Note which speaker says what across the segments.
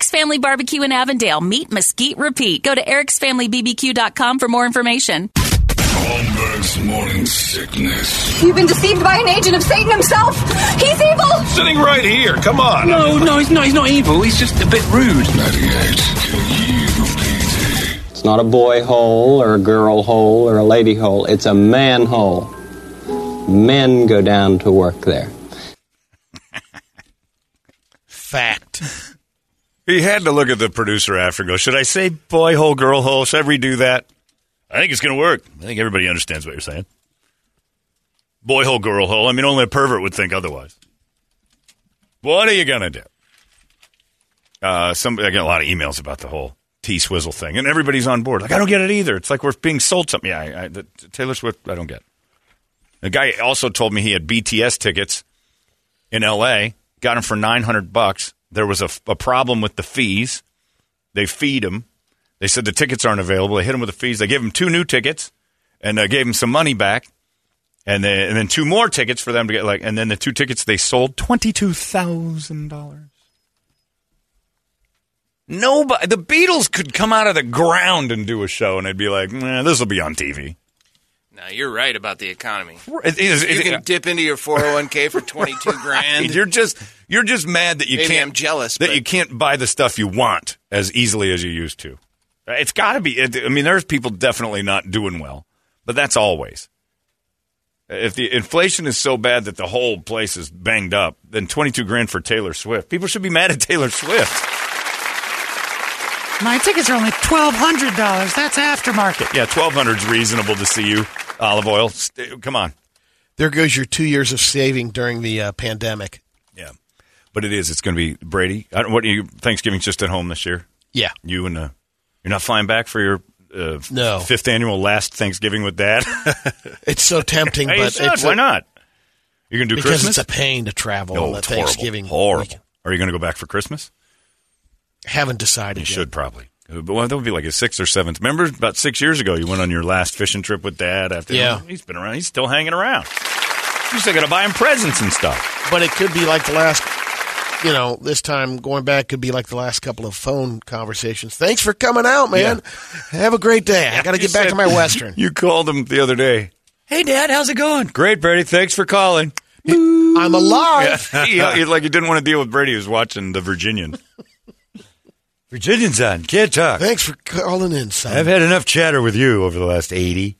Speaker 1: Eric's Family Barbecue in Avondale. Meat Mesquite Repeat. Go to ericsfamilybbq.com for more information.
Speaker 2: Holmberg's morning sickness.
Speaker 3: You've been deceived by an agent of Satan himself. He's evil.
Speaker 2: Sitting right here. Come on.
Speaker 4: No, no, he's not. He's not evil. He's just a bit rude.
Speaker 2: 98
Speaker 5: It's not a boy hole or a girl hole or a lady hole. It's a man hole. Men go down to work there.
Speaker 6: Fact.
Speaker 7: He had to look at the producer after and go, should I say boy hole, girl hole? Should I redo that? I think it's going to work. I think everybody understands what you're saying. Boy hole, girl hole. I mean, only a pervert would think otherwise. What are you going to do? Uh, some, I get a lot of emails about the whole T Swizzle thing, and everybody's on board. Like, I don't get it either. It's like we're being sold something. Yeah, I, I, the, Taylor Swift, I don't get. The guy also told me he had BTS tickets in L.A., got them for 900 bucks. There was a, a problem with the fees. They feed him. They said the tickets aren't available. They hit him with the fees. They gave him two new tickets and uh, gave him some money back. And then, and then two more tickets for them to get like, and then the two tickets they sold twenty two thousand dollars. Nobody, the Beatles could come out of the ground and do a show, and they'd be like, nah, "This will be on TV."
Speaker 6: Now you're right about the economy.
Speaker 7: It
Speaker 6: You
Speaker 7: it-
Speaker 6: can dip into your 401k for 22 grand.
Speaker 7: You're just you're just mad that you
Speaker 6: Maybe
Speaker 7: can't.
Speaker 6: I'm jealous,
Speaker 7: that
Speaker 6: but-
Speaker 7: you can't buy the stuff you want as easily as you used to. It's got to be. it- I mean, there's people definitely not doing well, but that's always. If the inflation is so bad that the whole place is banged up, then 22 grand for Taylor Swift. People should be mad at Taylor Swift.
Speaker 8: My tickets are only twelve hundred dollars. That's aftermarket.
Speaker 7: Yeah, 1200 is reasonable to see you. Olive oil. St- Come on.
Speaker 9: There goes your two years of saving during the uh, pandemic.
Speaker 7: Yeah. But it is. It's going to be Brady. I don't, what are you Thanksgiving's just at home this year?
Speaker 9: Yeah.
Speaker 7: You and uh, you're not flying back for your uh,
Speaker 9: No.
Speaker 7: fifth annual last Thanksgiving with Dad.
Speaker 9: It's so tempting,
Speaker 7: Hey, you
Speaker 9: but
Speaker 7: should.
Speaker 9: it's
Speaker 7: why not? You're going to do
Speaker 9: because
Speaker 7: Christmas.
Speaker 9: it's a pain to travel
Speaker 7: no,
Speaker 9: on that
Speaker 7: it's horrible.
Speaker 9: Thanksgiving.
Speaker 7: Horrible.
Speaker 9: week.
Speaker 7: Are you going to go back for Christmas?
Speaker 9: Haven't decided
Speaker 7: You
Speaker 9: yet.
Speaker 7: should probably. But well, that would be like a sixth or seventh. Remember about six years ago, you went on your last fishing trip with Dad. After
Speaker 9: Yeah.
Speaker 7: he's been around. He's still hanging around. You still got to buy him presents and stuff.
Speaker 9: But it could be like the last, you know, this time going back could be like the last couple of phone conversations. Thanks for coming out, man. Have a great day. I got to get back
Speaker 7: said-
Speaker 9: to my Western.
Speaker 7: You called him the other day. Hey, Dad, how's it going? Great, Brady. Thanks for calling.
Speaker 9: I'm alive.
Speaker 7: he, he- like he didn't want to deal with Brady. He was watching the Virginian. Virginian's on. Can't talk.
Speaker 9: Thanks for calling in, son.
Speaker 7: I've had enough chatter with you over the last 80.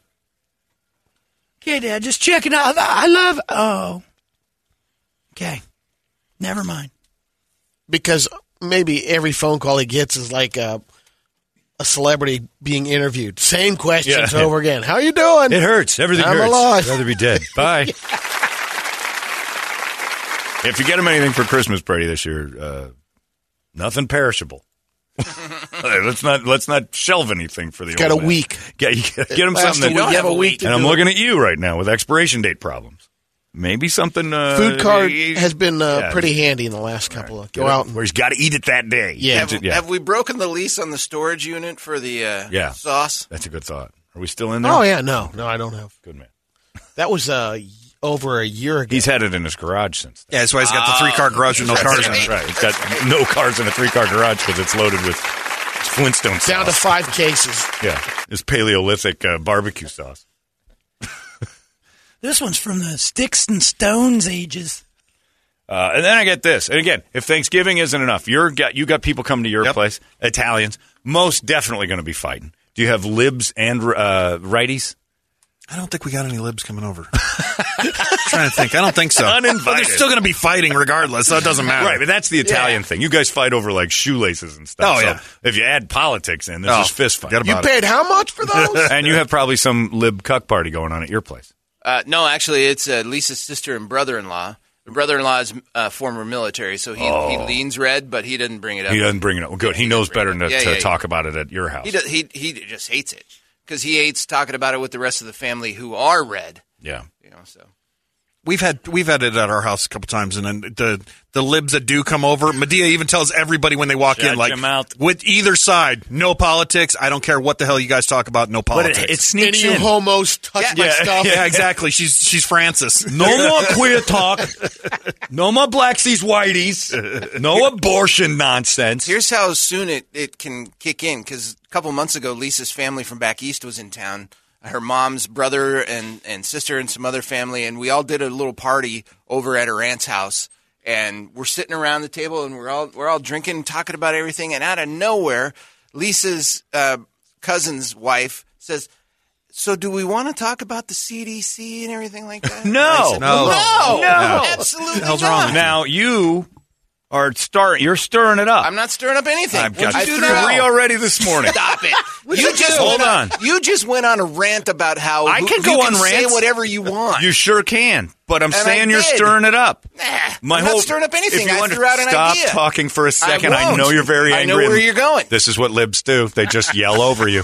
Speaker 8: Okay, Dad, just checking out. I love. Oh, okay. Never mind.
Speaker 9: because maybe every phone call he gets is like a, a celebrity being interviewed. Same questions
Speaker 7: Yeah.
Speaker 9: over again. How are you doing?
Speaker 7: It hurts. Everything
Speaker 9: I'm
Speaker 7: hurts.
Speaker 9: alive.
Speaker 7: I'd rather be dead. Bye. If you get him anything for Christmas, Brady, this year, uh, nothing perishable. Hey, let's not let's not shelve anything for the.
Speaker 9: Got
Speaker 7: old
Speaker 9: a
Speaker 7: man.
Speaker 9: week.
Speaker 7: Get, get him something.
Speaker 9: a. You have a week
Speaker 7: and I'm
Speaker 9: do
Speaker 7: looking
Speaker 9: it.
Speaker 7: at you right now with expiration date problems. Maybe something. Uh,
Speaker 9: Food card
Speaker 7: he-
Speaker 9: has been uh,
Speaker 7: yeah.
Speaker 9: pretty handy in the last couple of. Go
Speaker 7: Get
Speaker 9: out
Speaker 7: it
Speaker 9: and
Speaker 7: where he's got to eat it that day.
Speaker 9: Yeah.
Speaker 6: have,
Speaker 7: yeah.
Speaker 6: have we broken the lease on the storage unit for the uh,
Speaker 7: Yeah.
Speaker 6: sauce?
Speaker 7: That's a good thought. Are we still in there?
Speaker 9: Oh yeah, no, no, I don't have.
Speaker 7: Good man.
Speaker 9: That was uh, over a year ago.
Speaker 7: He's had it in his garage since. Then.
Speaker 10: Yeah, that's why he's got the three car garage with no cars in it.
Speaker 7: Right. He's got no cars in a three car garage because it's loaded with Flintstone sauce.
Speaker 9: Down to five cases.
Speaker 7: yeah, it's Paleolithic uh, barbecue sauce.
Speaker 8: This one's from the sticks and stones ages.
Speaker 7: Uh, and then I get this. And again, if Thanksgiving isn't enough, you're got you got people coming to your place, Italians, most definitely going to be fighting. Do you have libs and uh, righties?
Speaker 10: I don't think we got any libs coming over. trying to think. I don't think so.
Speaker 7: Uninvited.
Speaker 10: But they're still going to be fighting regardless, so it doesn't matter.
Speaker 7: Right, but that's the Italian thing. You guys fight over like shoelaces and stuff.
Speaker 10: Oh,
Speaker 7: So
Speaker 10: yeah.
Speaker 7: if you add politics in, there's
Speaker 10: Oh,
Speaker 7: just fist fight.
Speaker 9: You
Speaker 10: about it.
Speaker 9: paid how much for those?
Speaker 7: and you have probably some lib cuck party going on at your place.
Speaker 6: Uh, no, actually, it's uh, Lisa's sister and brother-in-law. The brother-in-law is uh, former military, so he, he leans red, but he doesn't bring it up.
Speaker 7: Oh. He doesn't bring it up. Good. He knows better than to,
Speaker 6: Yeah,
Speaker 7: to
Speaker 6: yeah,
Speaker 7: talk about it at your house.
Speaker 6: He, does, he he just hates it because he hates talking about it with the rest of the family who are red.
Speaker 7: yeah.
Speaker 6: You know, so
Speaker 10: We've had we've had it at our house a couple times, and then the the libs that do come over, Medea even tells everybody when they walk
Speaker 7: Shut
Speaker 10: in, like
Speaker 7: your
Speaker 10: with either side, no politics. I don't care what the hell you guys talk about, no
Speaker 7: But
Speaker 10: politics.
Speaker 7: it, it
Speaker 9: Any
Speaker 7: sneaks
Speaker 9: you homos touch my
Speaker 10: yeah,
Speaker 9: stuff?
Speaker 10: yeah, exactly. She's she's Francis.
Speaker 7: No more queer talk. No more blacksies, whiteys. No abortion nonsense.
Speaker 6: here's how soon it, it can kick in because a couple months ago, Lisa's family from back east was in town. Her mom's brother and, and sister and some other family, and we all did a little party over at her aunt's house. And we're sitting around the table, and we're all we're all drinking, talking about everything. And out of nowhere, Lisa's uh, cousin's wife says, "So, do we want to talk about the CDC and everything like that?"
Speaker 7: No.
Speaker 6: Said,
Speaker 10: No.
Speaker 6: no,
Speaker 7: No.
Speaker 6: absolutely
Speaker 10: hell's
Speaker 6: not.
Speaker 10: wrong
Speaker 7: Now you are start. You're stirring it up.
Speaker 6: I'm not stirring up anything.
Speaker 7: I've got three already this morning.
Speaker 6: Stop it! you just
Speaker 7: Hold on.
Speaker 6: You just went on a rant about how
Speaker 7: I
Speaker 6: who-
Speaker 7: can
Speaker 6: you
Speaker 7: go on
Speaker 6: say
Speaker 7: rants.
Speaker 6: whatever you want.
Speaker 7: You sure can, but I'm
Speaker 6: And I
Speaker 7: saying you're
Speaker 6: did.
Speaker 7: stirring it up.
Speaker 6: Nah,
Speaker 7: My
Speaker 6: I'm
Speaker 7: whole
Speaker 6: not stirring up anything.
Speaker 7: If you
Speaker 6: I threw out an
Speaker 7: stop
Speaker 6: idea.
Speaker 7: talking for a second, I,
Speaker 6: won't.
Speaker 7: know you're very angry.
Speaker 6: I
Speaker 7: angry.
Speaker 6: know where you're going.
Speaker 7: This is what libs do. They just yell over you.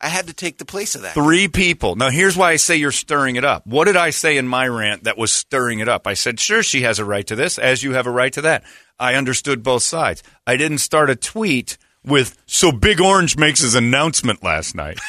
Speaker 6: I had to take the place of that.
Speaker 7: Three people. Now, here's why I say you're stirring it up. What did I say in my rant that was stirring it up? I said, sure, she has a right to this, as you have a right to that. I understood both sides. I didn't start a tweet with, so Big Orange makes his announcement last night.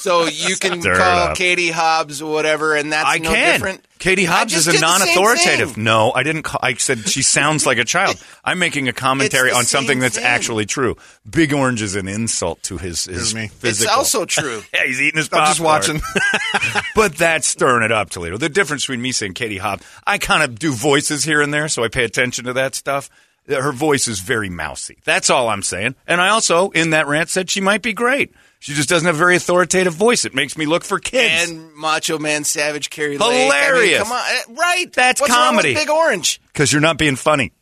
Speaker 6: So you can
Speaker 7: Stir
Speaker 6: call. Katie Hobbs or whatever, and that's
Speaker 7: I
Speaker 6: no
Speaker 7: can.
Speaker 6: different.
Speaker 7: Katie Hobbs is a
Speaker 6: did the same
Speaker 7: non-authoritative. No, I didn't. Call, I said she sounds like a child. I'm making a commentary on something that's
Speaker 6: thing.
Speaker 7: actually true. Big Orange is an insult to his his
Speaker 10: Here's me.
Speaker 6: It's
Speaker 7: physical.
Speaker 6: also true.
Speaker 7: yeah, he's eating his
Speaker 10: I'm just watching.
Speaker 7: but that's stirring it up, Toledo. The difference between me saying Katie Hobbs, I kind of do voices here and there, so I pay attention to that stuff. Her voice is very mousy. That's all I'm saying. And I also, in that rant, said she might be great. She just doesn't have a very authoritative voice. It makes me look for kids.
Speaker 6: And Macho Man Savage Kari Lake. I mean,
Speaker 7: Hilarious.
Speaker 6: come on, eh, right?
Speaker 7: That's
Speaker 6: What's wrong with
Speaker 7: comedy.
Speaker 6: Big Orange.
Speaker 7: Because you're not being funny.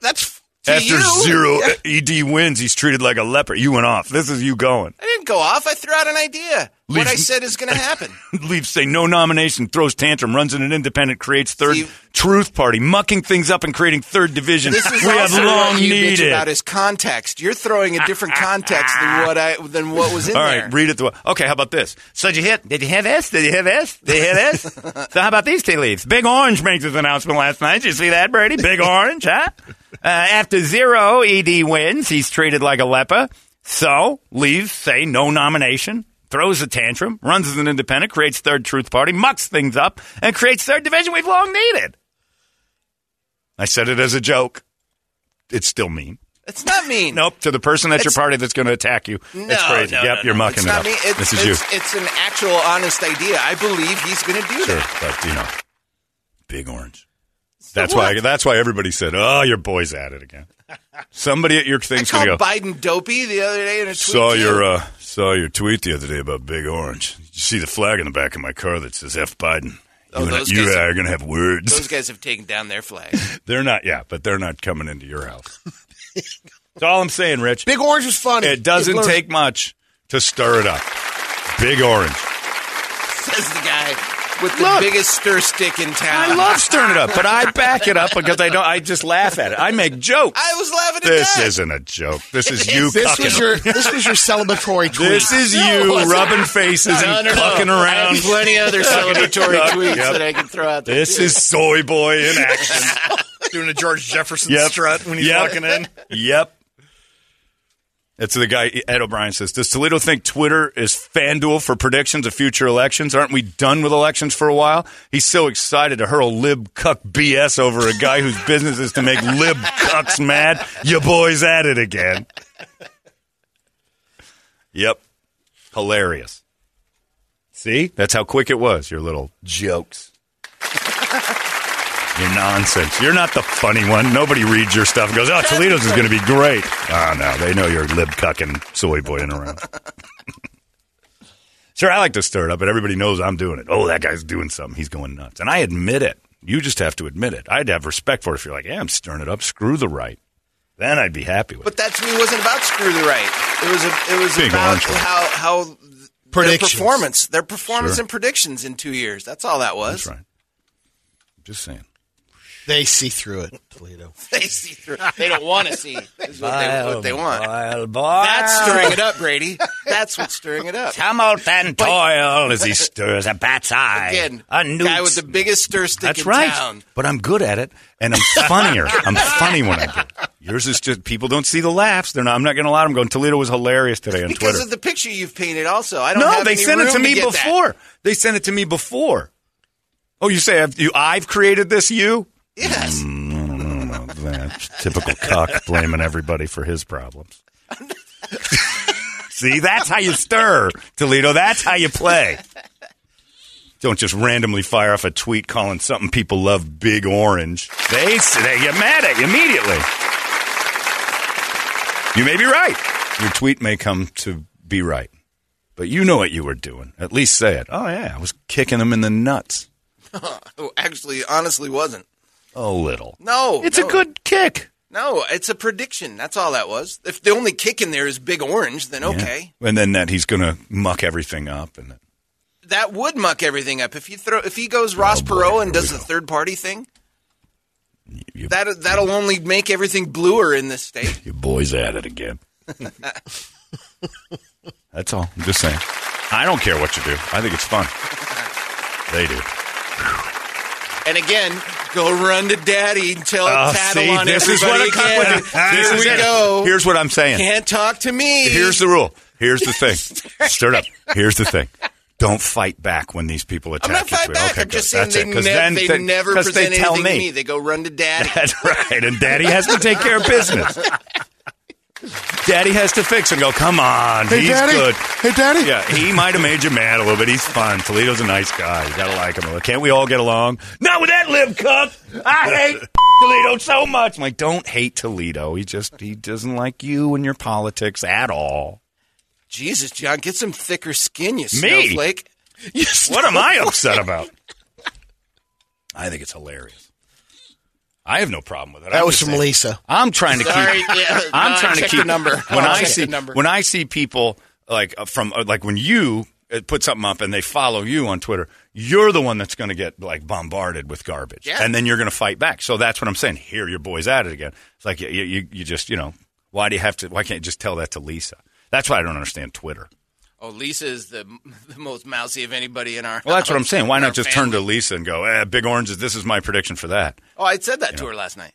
Speaker 6: That's to
Speaker 7: After
Speaker 6: you.
Speaker 7: zero ED wins, he's treated like a leper. You went off. This is you going.
Speaker 6: I didn't go off. I threw out an idea. What I said is going to happen.
Speaker 7: Leaves say no nomination, throws tantrum, runs in an independent, creates third
Speaker 6: Steve-
Speaker 7: truth party, mucking things up and creating third division.
Speaker 6: This is
Speaker 7: we have long
Speaker 6: what you bitch
Speaker 7: needed.
Speaker 6: about his context. You're throwing a different context than what I than what was in
Speaker 7: All
Speaker 6: there.
Speaker 7: right, read it. The, okay, how about this? So did you hear? Did you hear this? Did you hear this? Did you hear this? so how about these tea leaves? Big Orange makes his announcement last night. Did you see that, Brady? Big Orange, huh? Uh, after zero ED wins, he's treated like a leper. So leaves say no nomination. Throws a tantrum, runs as an independent, creates third truth party, mucks things up, and creates third division we've long needed. I said it as a joke. It's still mean.
Speaker 6: It's not mean.
Speaker 7: Nope, to the person at your party that's going to attack you.
Speaker 6: No,
Speaker 7: it's crazy.
Speaker 6: no,
Speaker 7: yep,
Speaker 6: no,
Speaker 7: you're
Speaker 6: no.
Speaker 7: mucking
Speaker 6: it's
Speaker 7: it
Speaker 6: not
Speaker 7: up.
Speaker 6: Me. It's,
Speaker 7: this is you.
Speaker 6: it's, It's an actual honest idea. I believe he's going to do
Speaker 7: Sure,
Speaker 6: that.
Speaker 7: but you know, big orange. That's why. That's why everybody said, "Oh, your boy's at it again." Somebody at your
Speaker 6: I
Speaker 7: thing's
Speaker 6: called
Speaker 7: going to go.
Speaker 6: Biden dopey the other day in a tweet.
Speaker 7: Saw
Speaker 6: too.
Speaker 7: your uh, saw your tweet the other day about Big Orange. Did you see the flag in the back of my car that says "F Biden"?
Speaker 6: Oh,
Speaker 7: you and, you
Speaker 6: guys-
Speaker 7: are going to have words.
Speaker 6: Those guys have taken down their flag.
Speaker 7: they're not. Yeah, but they're not coming into your house. That's all I'm saying, Rich.
Speaker 9: Big Orange was funny.
Speaker 7: It doesn't take much to stir it up. Big Orange.
Speaker 6: Says the guy with the biggest stir stick in town.
Speaker 7: I love stirring it up, but I back it up because I don't. I just laugh at it. I make jokes.
Speaker 6: I was laughing at
Speaker 7: This
Speaker 6: that.
Speaker 7: isn't a joke. This is you.
Speaker 9: This
Speaker 7: cucking.
Speaker 9: was your this was your celebratory tweet.
Speaker 7: This is
Speaker 6: No,
Speaker 7: you
Speaker 6: wasn't.
Speaker 7: rubbing faces
Speaker 6: No,
Speaker 7: and
Speaker 6: no, no.
Speaker 7: clucking
Speaker 6: I
Speaker 7: around.
Speaker 6: have plenty other celebratory tweets
Speaker 7: Yep.
Speaker 6: that I can throw out there.
Speaker 7: This
Speaker 6: too.
Speaker 7: is soy boy in action.
Speaker 10: Doing a George Jefferson
Speaker 7: Yep.
Speaker 10: strut when he's
Speaker 7: Yep.
Speaker 10: walking in.
Speaker 7: Yep. It's the guy Ed O'Brien says. Does Toledo think Twitter is FanDuel for predictions of future elections? Aren't we done with elections for a while? He's so excited to hurl lib cuck BS over a guy whose business is to make lib cucks mad. You boys at it again. Yep, hilarious. See, that's how quick it was. Your little jokes. Your nonsense. You're not the funny one. Nobody reads your stuff and goes, "Oh, Toledo's is going to be great." Oh no, they know you're lib cucking soy boying around. sure, I like to stir it up, but everybody knows I'm doing it. Oh, that guy's doing something. He's going nuts, and I admit it. You just have to admit it. I'd have respect for it if you're like, "Yeah, I'm stirring it up. Screw the right." Then I'd be happy with it.
Speaker 6: But that to me wasn't about screw the right. It was a, it was
Speaker 7: Big
Speaker 6: about how how their performance, their performance
Speaker 7: Sure.
Speaker 6: and predictions in two years. That's all that was.
Speaker 7: That's right. Just saying.
Speaker 9: They see through it, Toledo.
Speaker 6: They see through. They don't want to see. Is what they, what they want.
Speaker 7: Vile boy.
Speaker 6: That's stirring it up, Brady. That's what's stirring it up.
Speaker 7: Tumult and toil as he stirs a bat's eye.
Speaker 6: Again,
Speaker 7: a
Speaker 6: guy with the biggest stir stick
Speaker 7: That's
Speaker 6: in
Speaker 7: right.
Speaker 6: town.
Speaker 7: But I'm good at it, and I'm funnier. I'm funny when I do. it. Yours is just people don't see the laughs. They're not. I'm not going to lie. I'm going. Toledo was hilarious today on
Speaker 6: Because
Speaker 7: Twitter.
Speaker 6: Because of the picture you've painted, also. I don't
Speaker 7: No,
Speaker 6: have
Speaker 7: they
Speaker 6: any
Speaker 7: sent it to me
Speaker 6: get that.
Speaker 7: before. They sent it to me before. Oh, you say I've, you? I've created this. You?
Speaker 6: Yes.
Speaker 7: Mm, no, no, no, no. That's typical cuck blaming everybody for his problems. See, that's how you stir, Toledo. That's how you play. Don't just randomly fire off a tweet calling something people love big orange. They they get mad at you immediately. You may be right. Your tweet may come to be right. But you know what you were doing. At least say it. Oh yeah, I was kicking them in the nuts.
Speaker 6: Oh, Actually, honestly, wasn't.
Speaker 7: A little.
Speaker 6: No,
Speaker 7: It's
Speaker 6: no.
Speaker 7: a good kick.
Speaker 6: No, it's a prediction. That's all that was. If the only kick in there is Big Orange, then okay.
Speaker 7: Yeah. And then that he's going to muck everything up and
Speaker 6: That would muck everything up. If you throw, if he goes oh, Ross
Speaker 7: Oh, boy,
Speaker 6: Perot and does the third party thing,
Speaker 7: you,
Speaker 6: that that'll only make everything bluer in this state.
Speaker 7: you boys at it again. That's all. I'm just saying. I don't care what you do. I think it's fun. They do.
Speaker 6: And again, go run to daddy and tell
Speaker 7: Oh,
Speaker 6: tattle
Speaker 7: see,
Speaker 6: on
Speaker 7: this is what
Speaker 6: again.
Speaker 7: would do. This
Speaker 6: Here we
Speaker 7: it.
Speaker 6: go.
Speaker 7: Here's what I'm saying.
Speaker 6: Can't talk to me.
Speaker 7: Here's the rule. Here's the thing. Stir it up. Here's the thing. Don't fight back when these people attack
Speaker 6: I'm not
Speaker 7: you.
Speaker 6: fighting back.
Speaker 7: Okay,
Speaker 6: I'm just saying they,
Speaker 7: it. 'Cause
Speaker 6: nev-
Speaker 7: then
Speaker 6: they never present
Speaker 7: they tell
Speaker 6: anything
Speaker 7: me.
Speaker 6: to me. They go run to daddy.
Speaker 7: That's right. And Daddy has to take care of business. Daddy has to fix and go, come on.
Speaker 9: Hey,
Speaker 7: he's
Speaker 9: Daddy.
Speaker 7: good.
Speaker 9: Hey, Daddy.
Speaker 7: Yeah, he might have made you mad a little bit. He's fun. Toledo's a nice guy. You gotta like him. A little. Can't we all get along? Not with that lib cup. I hate Toledo so much. I'm like, don't hate Toledo. He just he doesn't like you and your politics at all.
Speaker 6: Jesus, John, get some thicker skin, you
Speaker 7: Me?
Speaker 6: snowflake.
Speaker 7: What am I upset about? I think it's hilarious. I have no problem with it.
Speaker 9: That
Speaker 7: I'm
Speaker 9: was from
Speaker 7: saying-
Speaker 9: Lisa.
Speaker 7: I'm trying to
Speaker 6: Sorry,
Speaker 7: keep.
Speaker 6: yeah,
Speaker 7: I'm
Speaker 6: no, I
Speaker 7: trying to keep
Speaker 6: the number.
Speaker 7: When
Speaker 6: I
Speaker 7: I see
Speaker 6: number.
Speaker 7: when I see people like uh, from uh, like when you uh, put something up and they follow you on Twitter, you're the one that's going to get like bombarded with garbage,
Speaker 6: Yeah.
Speaker 7: and then you're going to fight back. So that's what I'm saying. Here, your boys at it again. It's like you, you, you just you know why do you have to? Why can't you just tell that to Lisa? That's why I don't understand Twitter.
Speaker 6: Oh, Lisa is the the most mousy of anybody in our.
Speaker 7: Well, that's what I'm saying. Why not
Speaker 6: our
Speaker 7: just turn to. Lisa and go, eh, "Big oranges. This is my prediction for that."
Speaker 6: Oh, I said that to her last night.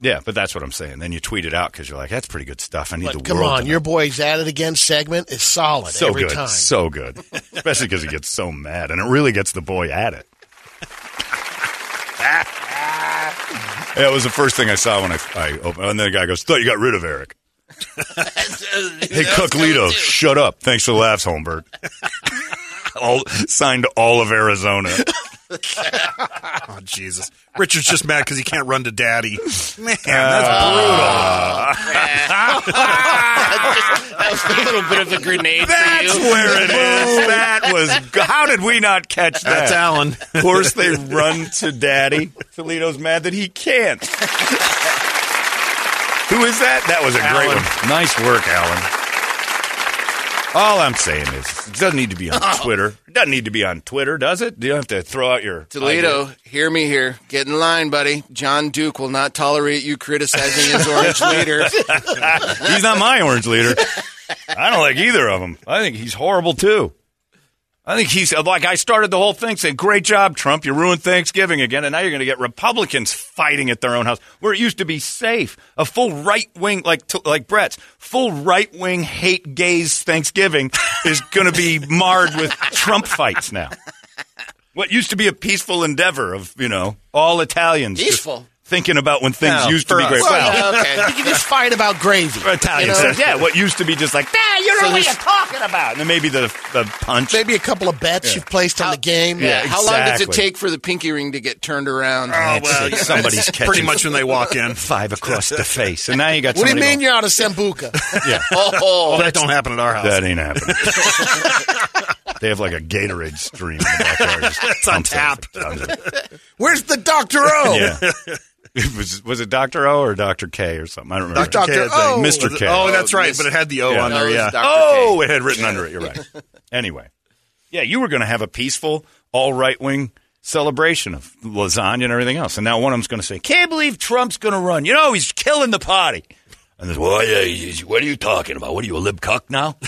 Speaker 7: Yeah, but that's what I'm saying. Then you tweet it out because you're like, "That's pretty good stuff." I need
Speaker 9: But
Speaker 7: the
Speaker 9: come
Speaker 7: world
Speaker 9: on,
Speaker 7: to
Speaker 9: your boy's at it again segment is solid
Speaker 7: so
Speaker 9: every
Speaker 7: good,
Speaker 9: time.
Speaker 7: so good, especially because he gets so mad, and it really gets the boy at it. yeah, it was the first thing I saw when I, I opened. And then the guy goes, "Thought you got rid of Eric." Hey, Cook Lito, shut up. Thanks for the laughs, Holmberg. all signed all of Arizona.
Speaker 10: Oh, Jesus. Richard's just mad because he can't run to daddy. Man, that's
Speaker 7: Uh,
Speaker 6: that was a little bit of a grenade
Speaker 7: That's
Speaker 6: for you.
Speaker 7: where it is. That was. How did we not catch that?
Speaker 10: That's Alan.
Speaker 7: Of course, they run to Daddy. Toledo's mad that he can't. Who is that? That was a great one. Nice work, Alan. All I'm saying is, it doesn't need to be on oh. Twitter. It doesn't need to be on Twitter, does it? Do you have to throw out your
Speaker 6: Toledo, hear me here. Get in line, buddy. John Duke will not tolerate you criticizing his orange leader.
Speaker 7: He's not my orange leader. I don't like either of them. I think he's horrible too. I think he's like I started the whole thing saying, "Great job, Trump! You ruined Thanksgiving again." And now you're going to get Republicans fighting at their own house, where it used to be safe. A full right wing, like like Brett's, full right wing hate gays Thanksgiving is going to be marred with Trump fights now. What used to be a peaceful endeavor of you know all Italians
Speaker 6: Peaceful?
Speaker 7: Thinking about when things
Speaker 10: No,
Speaker 7: used to
Speaker 10: for
Speaker 7: be
Speaker 10: us.
Speaker 7: great.
Speaker 6: Well, okay.
Speaker 9: You can just fight about gravy.
Speaker 7: Italian
Speaker 9: you know?
Speaker 7: says, yeah, what used to be just like, ah, you don't
Speaker 6: So
Speaker 7: know what you're talking about. And then maybe the, the punch.
Speaker 9: Maybe a couple of bets you've placed on the game.
Speaker 7: Yeah,
Speaker 6: How long does it
Speaker 7: exactly.
Speaker 6: take for the pinky ring to get turned around?
Speaker 10: Oh, well,
Speaker 7: It's- somebody's
Speaker 10: that's
Speaker 7: catching
Speaker 10: pretty much when they walk in.
Speaker 7: five across the face. And now you got
Speaker 9: What do you
Speaker 7: somebody
Speaker 9: mean
Speaker 7: going,
Speaker 9: you're out of Sambuca?
Speaker 7: Yeah,
Speaker 6: Oh,
Speaker 10: that don't happen at our house.
Speaker 7: that ain't happening. they have like a Gatorade stream in the backyard. Just
Speaker 10: It's on tap.
Speaker 7: it. Tons of it.
Speaker 9: Where's the Dr. O?
Speaker 7: Yeah. It was was it Dr. O or Dr. K or something? I don't remember.
Speaker 9: Dr.
Speaker 10: K, I
Speaker 9: O.
Speaker 10: think.
Speaker 7: Mr. Oh, K.
Speaker 10: Oh, that's right, but it had the O
Speaker 7: Yeah.
Speaker 10: on there.
Speaker 6: it was
Speaker 10: Yeah.
Speaker 7: Oh,
Speaker 6: K.
Speaker 7: it had written under it. You're right. Anyway, yeah, you were going to have a peaceful, all right wing celebration of lasagna and everything else, and now one of them's going to say, "Can't believe Trump's going to run." You know, he's killing the party. And there's, well, yeah, he's- what are you talking about? What are you a lib cuck now?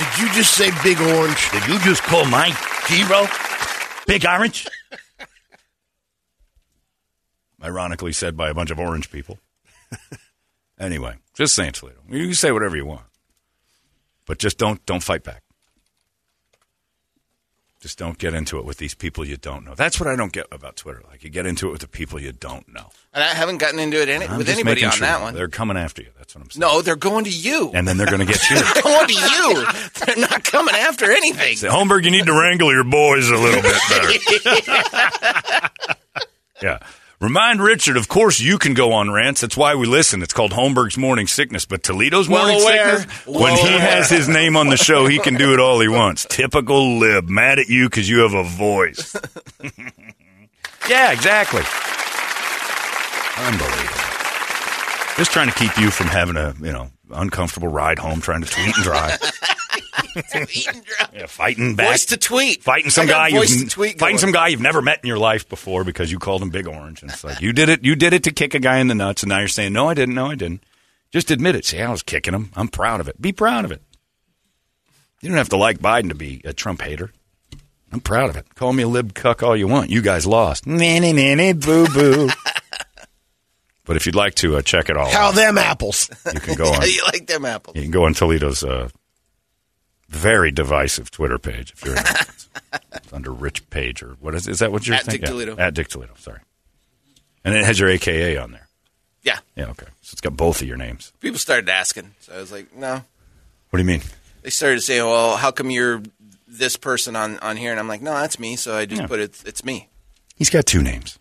Speaker 9: Did you just say Big Orange?
Speaker 7: Did you just call my hero Big Orange? Ironically said by a bunch of orange people. anyway, just saying, Toledo. You can say whatever you want, but just don't don't fight back. Just don't get into it with these people you don't know. That's what I don't get about Twitter. Like you get into it with the people you don't know.
Speaker 6: and I haven't gotten into it any, with anybody on
Speaker 7: sure
Speaker 6: that one.
Speaker 7: They're coming after you. That's what I'm saying.
Speaker 6: No, they're going to you.
Speaker 7: And then they're going to get you.
Speaker 6: They're going to you. They're not coming after anything.
Speaker 7: Say, Holmberg, you need to wrangle your boys a little bit better. yeah. Remind Richard, of course, you can go on rants. That's why we listen. It's called Holmberg's Morning Sickness. But Toledo's
Speaker 6: Well
Speaker 7: Morning
Speaker 6: aware.
Speaker 7: Sickness,
Speaker 6: Well
Speaker 7: when he has his name on the show, he can do it all he wants. Typical lib. Mad at you because you have a voice. yeah, exactly. Unbelievable. Just trying to keep you from having a, you know, uncomfortable ride home, trying to tweet and drive.
Speaker 6: Eating dry.
Speaker 7: Yeah, fighting back.
Speaker 6: Voice to tweet.
Speaker 7: Fighting some guy
Speaker 6: voice
Speaker 7: you've
Speaker 6: to tweet
Speaker 7: fighting
Speaker 6: going.
Speaker 7: some guy you've never met in your life before because you called him Big Orange, and it's like you did it. You did it to kick a guy in the nuts, and now you're saying no, I didn't. No, I didn't. Just admit it. Say I was kicking him. I'm proud of it. Be proud of it. You don't have to like Biden to be a Trump hater. I'm proud of it. Call me a lib cuck all you want. You guys lost. Nanny nanny boo boo. but if you'd like to uh, check it all
Speaker 9: How
Speaker 7: out,
Speaker 9: them apples?
Speaker 7: you can go on.
Speaker 6: you like them apples?
Speaker 7: You can go on Toledo's uh, very divisive Twitter page if you're under Rich Page or what is is that what you're
Speaker 6: At
Speaker 7: thinking?
Speaker 6: Dick
Speaker 7: Yeah,
Speaker 6: Toledo.
Speaker 7: At Dick Toledo, sorry. And it has your AKA on there.
Speaker 6: Yeah.
Speaker 7: Yeah, okay. So it's got both of your names.
Speaker 6: People started asking, so I was like, no.
Speaker 7: What do you mean?
Speaker 6: They started to say, well, how come you're this person on, on here? And I'm like, no, that's me. So I just
Speaker 7: Yeah.
Speaker 6: put it, it's me.
Speaker 7: He's got two names.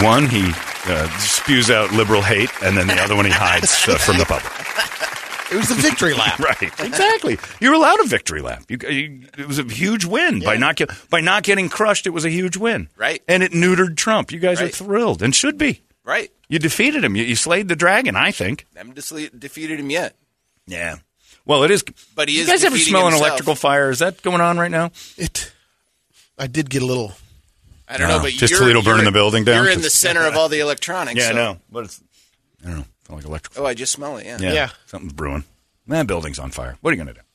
Speaker 7: One, he uh, spews out liberal hate, and then the other one he hides uh, from the public.
Speaker 9: It was the victory lap.
Speaker 7: right, exactly. You were allowed a victory lap. You, you, it was a huge win by not get, by not getting crushed. It was a huge win,
Speaker 6: Right.
Speaker 7: And it neutered Trump. You guys are thrilled and should be.
Speaker 6: Right.
Speaker 7: You defeated him. You, you slayed the dragon. I think.
Speaker 6: I haven't dis- defeated him yet.
Speaker 7: Yeah. Well, it is.
Speaker 6: But he is.
Speaker 7: you guys ever
Speaker 6: defeating
Speaker 7: smell an electrical fire? Is that going on right now?
Speaker 9: It. I did get a little.
Speaker 6: I don't
Speaker 7: No,
Speaker 6: know, ah, but
Speaker 7: just
Speaker 6: you're,
Speaker 7: Toledo burning the building down?
Speaker 6: You're in the center of all the electronics.
Speaker 7: Yeah, I know. But it's. I don't know. It's like electrical.
Speaker 6: Oh, I just smell it. Yeah.
Speaker 7: Yeah.
Speaker 9: Yeah.
Speaker 7: Something's brewing. That building's on fire. What are you going to do?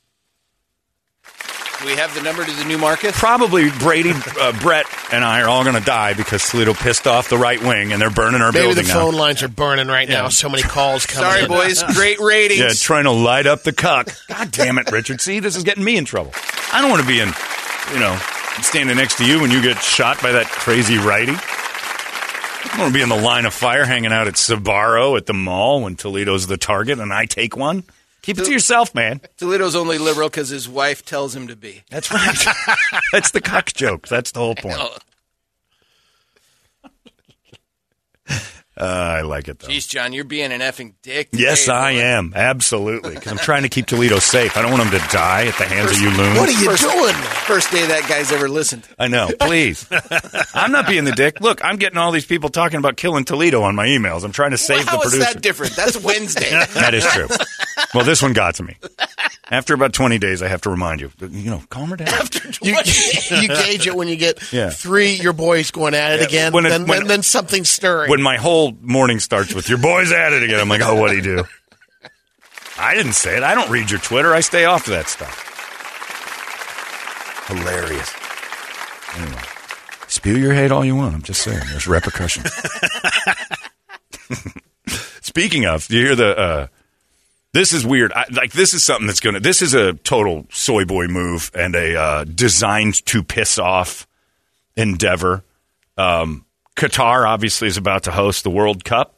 Speaker 6: Do we have the number to the new market?
Speaker 7: Probably Brady, uh, Brett, and I are all going to die because Toledo pissed off the right wing and they're burning our
Speaker 9: Maybe
Speaker 7: building
Speaker 9: the
Speaker 7: now.
Speaker 9: phone lines are burning right now. So many calls coming.
Speaker 6: Sorry,
Speaker 9: in.
Speaker 6: boys. Great ratings.
Speaker 7: Yeah, trying to light up the cock. God damn it, Richard. See, this is getting me in trouble. I don't want to be in, you know, standing next to you when you get shot by that crazy righty. I want to be in the line of fire hanging out at Sbarro at the mall when Toledo's the target and I take one. Keep it to yourself, man.
Speaker 6: Toledo's only liberal because his wife tells him to be.
Speaker 7: That's right. That's the cock joke. That's the whole point.
Speaker 6: Oh.
Speaker 7: Uh, I like it, though.
Speaker 6: Jeez, John, you're being an effing dick.
Speaker 7: Yes,
Speaker 6: today,
Speaker 7: I
Speaker 6: boy.
Speaker 7: am. Absolutely. Because I'm trying to keep Toledo safe. I don't want him to die at the hands of you loons.
Speaker 9: What are you
Speaker 6: First-
Speaker 9: doing?
Speaker 6: First day that guy's ever listened.
Speaker 7: I know. Please. I'm not being the dick. Look, I'm getting all these people talking about killing Toledo on my emails. I'm trying to save
Speaker 6: How
Speaker 7: the
Speaker 6: is
Speaker 7: producer.
Speaker 6: that different? That's Wednesday.
Speaker 7: that is true. Well, this one got to me. After about 20 days, I have to remind you, you know, calm her down.
Speaker 9: After You, you gauge it when you get
Speaker 7: Yeah.
Speaker 9: three your boys going at it
Speaker 7: Yeah,
Speaker 9: again,
Speaker 7: when it-
Speaker 9: then,
Speaker 7: when-
Speaker 9: then, then something stirring.
Speaker 7: when my whole morning starts with your boys at it again, I'm like, oh, what'd he do? I didn't say it. I don't read your Twitter. I stay off of that stuff. Hilarious. Anyway, spew your hate all you want. I'm just saying, there's repercussions. Speaking of, do you hear the? Uh, this is weird. I, like this is something that's gonna. This is a total soy boy move and a uh, designed to piss off endeavor. Um, Qatar obviously is about to host the World Cup.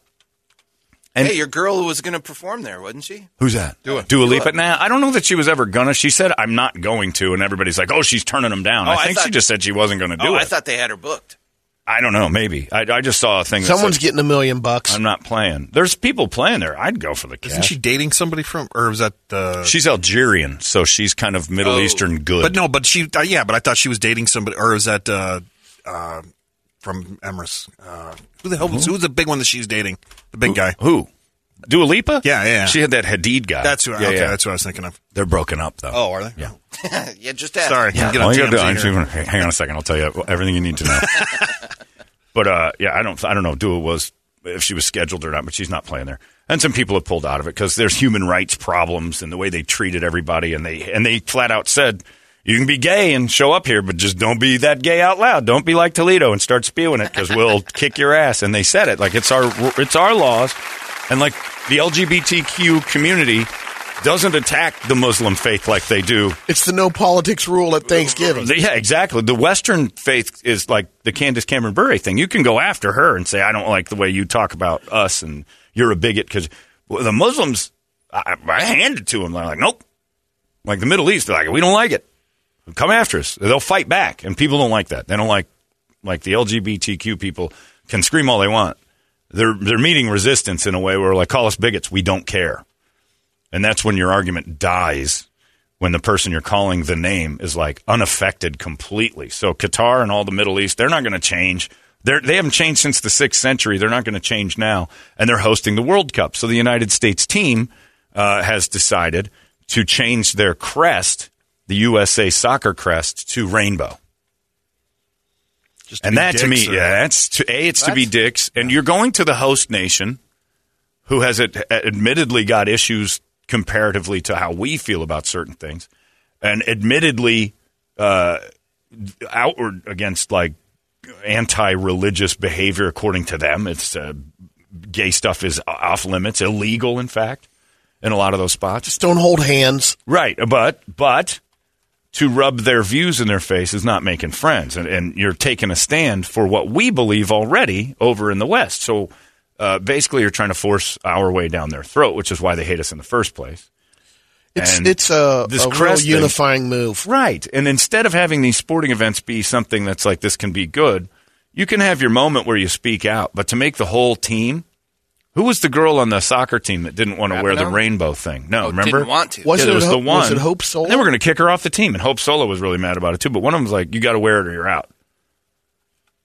Speaker 7: And-
Speaker 6: hey, your girl was going to perform there, wasn't she?
Speaker 7: Who's that? Dua, Dua Lipa. Nah, I don't know that she was ever gonna. She said, "I'm not going to," and everybody's like, "Oh, she's turning them down."
Speaker 6: Oh,
Speaker 7: I
Speaker 6: I
Speaker 7: think she just said she wasn't going to do
Speaker 6: oh,
Speaker 7: it.
Speaker 6: I thought they had her booked.
Speaker 7: I don't know. Maybe I, I just saw a thing. That
Speaker 9: Someone's
Speaker 7: said,
Speaker 9: getting a million bucks.
Speaker 7: I'm not playing. There's people playing there. I'd go for the cash.
Speaker 10: Isn't she dating somebody from, or was that the?
Speaker 7: She's Algerian, so she's kind of Middle
Speaker 6: Oh.
Speaker 7: Eastern good.
Speaker 10: But no, but she, uh, yeah, but I thought she was dating somebody, or was that uh, uh, from Emirates? Uh, who the hell was, who's the big one that she's dating? The big guy.
Speaker 7: Who? Dua Lipa?
Speaker 10: Yeah, yeah.
Speaker 7: She had that Hadid guy.
Speaker 10: That's who.
Speaker 7: Yeah,
Speaker 10: okay,
Speaker 7: yeah.
Speaker 10: that's what I was thinking of.
Speaker 7: They're broken up though.
Speaker 10: Oh, are they?
Speaker 7: Yeah.
Speaker 6: yeah, just ask.
Speaker 10: Sorry.
Speaker 7: Yeah,
Speaker 10: Get
Speaker 7: all
Speaker 10: on
Speaker 7: you gotta do-
Speaker 10: TMZ
Speaker 7: I'm
Speaker 10: here.
Speaker 7: even- hang hang on a second. I'll tell you everything you need to know. but uh, yeah, I don't. I don't know. if Dua was if she was scheduled or not, but she's not playing there. And some people have pulled out of it because there's human rights problems and the way they treated everybody, and they and they flat out said. You can be gay and show up here, but just don't be that gay out loud. Don't be like Toledo and start spewing it because we'll kick your ass. And they said it like it's our it's our laws, and like the LGBTQ community doesn't attack the Muslim faith like they do
Speaker 9: It's the no politics rule at Thanksgiving.
Speaker 7: yeah, exactly. The Western faith is like the Candace Cameron Bure thing. You can go after her and say, "I don't like the way you talk about us, and you're a bigot." Because the Muslims, I, I hand it to them. They're like, "Nope." Like the Middle East, they're like, "We don't like it. Come after us." They'll fight back, and people don't like that. They don't like like the LGBTQ people can scream all they want. They're they're meeting resistance in a way where like call us bigots. We don't care, and that's when your argument dies when the person you're calling the name is like unaffected completely. So Qatar and all the Middle East, they're not going to change. They're, they haven't changed since the sixth century. They're not going to change now, and they're hosting the World Cup. So the United States team uh, has decided to change their crest, the USA soccer crest, to rainbow.
Speaker 10: Just to
Speaker 7: And
Speaker 10: be
Speaker 7: that to me,
Speaker 10: or-
Speaker 7: yeah, that's to a. It's to be dicks, and you're going to the host nation, who has ad- admittedly got issues comparatively to how we feel about certain things, and admittedly uh, outward against like anti-religious behavior according to them. It's uh, gay stuff is off limits, illegal, in fact, in a lot of those spots.
Speaker 9: Just don't hold hands.
Speaker 7: Right, but but to rub their views in their face is not making friends, and, and you're taking a stand for what we believe already over in the West. So uh, basically, you're trying to force our way down their throat, which is why they hate us in the first place.
Speaker 9: It's
Speaker 7: And
Speaker 9: it's a,
Speaker 7: this
Speaker 9: a real
Speaker 7: crest thing-
Speaker 9: unifying move.
Speaker 7: Right. And instead of having these sporting events be something that's like this can be good, you can have your moment where you speak out. But to make the whole team, who was the girl on the soccer team that didn't want to wear the
Speaker 6: Rapinoe?
Speaker 7: rainbow thing? No,
Speaker 6: Oh,
Speaker 7: remember?
Speaker 6: didn't want to.
Speaker 9: Wasn't
Speaker 7: yeah, there
Speaker 9: it
Speaker 7: was
Speaker 9: Ho-
Speaker 7: the one.
Speaker 9: was it Hope Solo?
Speaker 7: And they were going to kick her off the team, and Hope Solo was really mad about it too. But one of them was like, "You got to wear it or you're out."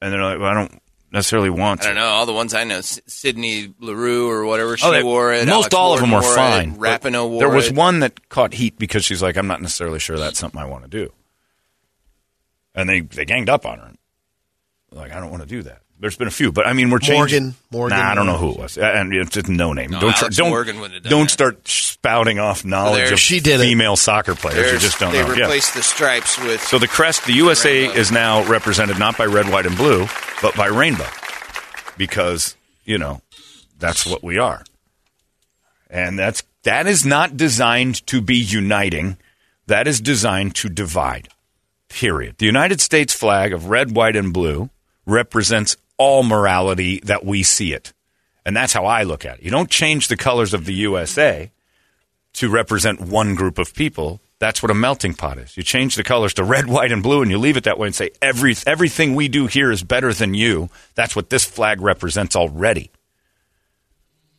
Speaker 7: And they're like, well, "I don't necessarily want
Speaker 6: I
Speaker 7: to."
Speaker 6: don't know. All the ones I know, S- Sydney Leroux or whatever, she
Speaker 7: Oh, they-
Speaker 6: wore it.
Speaker 7: Most
Speaker 6: Alex
Speaker 7: all of them
Speaker 6: Morgan
Speaker 7: were
Speaker 6: wore it,
Speaker 7: fine. but
Speaker 6: Rapinoe wore
Speaker 7: There was
Speaker 6: it.
Speaker 7: one that caught heat because she's like, "I'm not necessarily sure that's something I want to do," and they they ganged up on her. Like, I don't want to do that. There's been a few, but I mean, we're changing.
Speaker 9: Morgan- Morgan,
Speaker 7: Nah, I don't know who it was, and it's just no name.
Speaker 6: No,
Speaker 7: don't try-
Speaker 6: Alex
Speaker 7: don't
Speaker 6: Morgan wouldn't have done
Speaker 7: don't
Speaker 6: that.
Speaker 7: start spouting off knowledge
Speaker 6: There-
Speaker 7: of
Speaker 9: She did it.
Speaker 7: female soccer players. You just don't
Speaker 6: they
Speaker 7: know. Yeah.
Speaker 6: replaced the stripes with.
Speaker 7: So the crest, the USA
Speaker 6: Rainbow.
Speaker 7: is now represented not by red, white, and blue, but by rainbow, because you know that's what we are, and that's that is not designed to be uniting. That is designed to divide. Period. The United States flag of red, white, and blue represents all morality that we see it, and that's how I look at it. You don't change the colors of the USA to represent one group of people. That's what a melting pot is. You change the colors to red, white, and blue, and you leave it that way and say every everything we do here is better than you. That's what this flag represents already.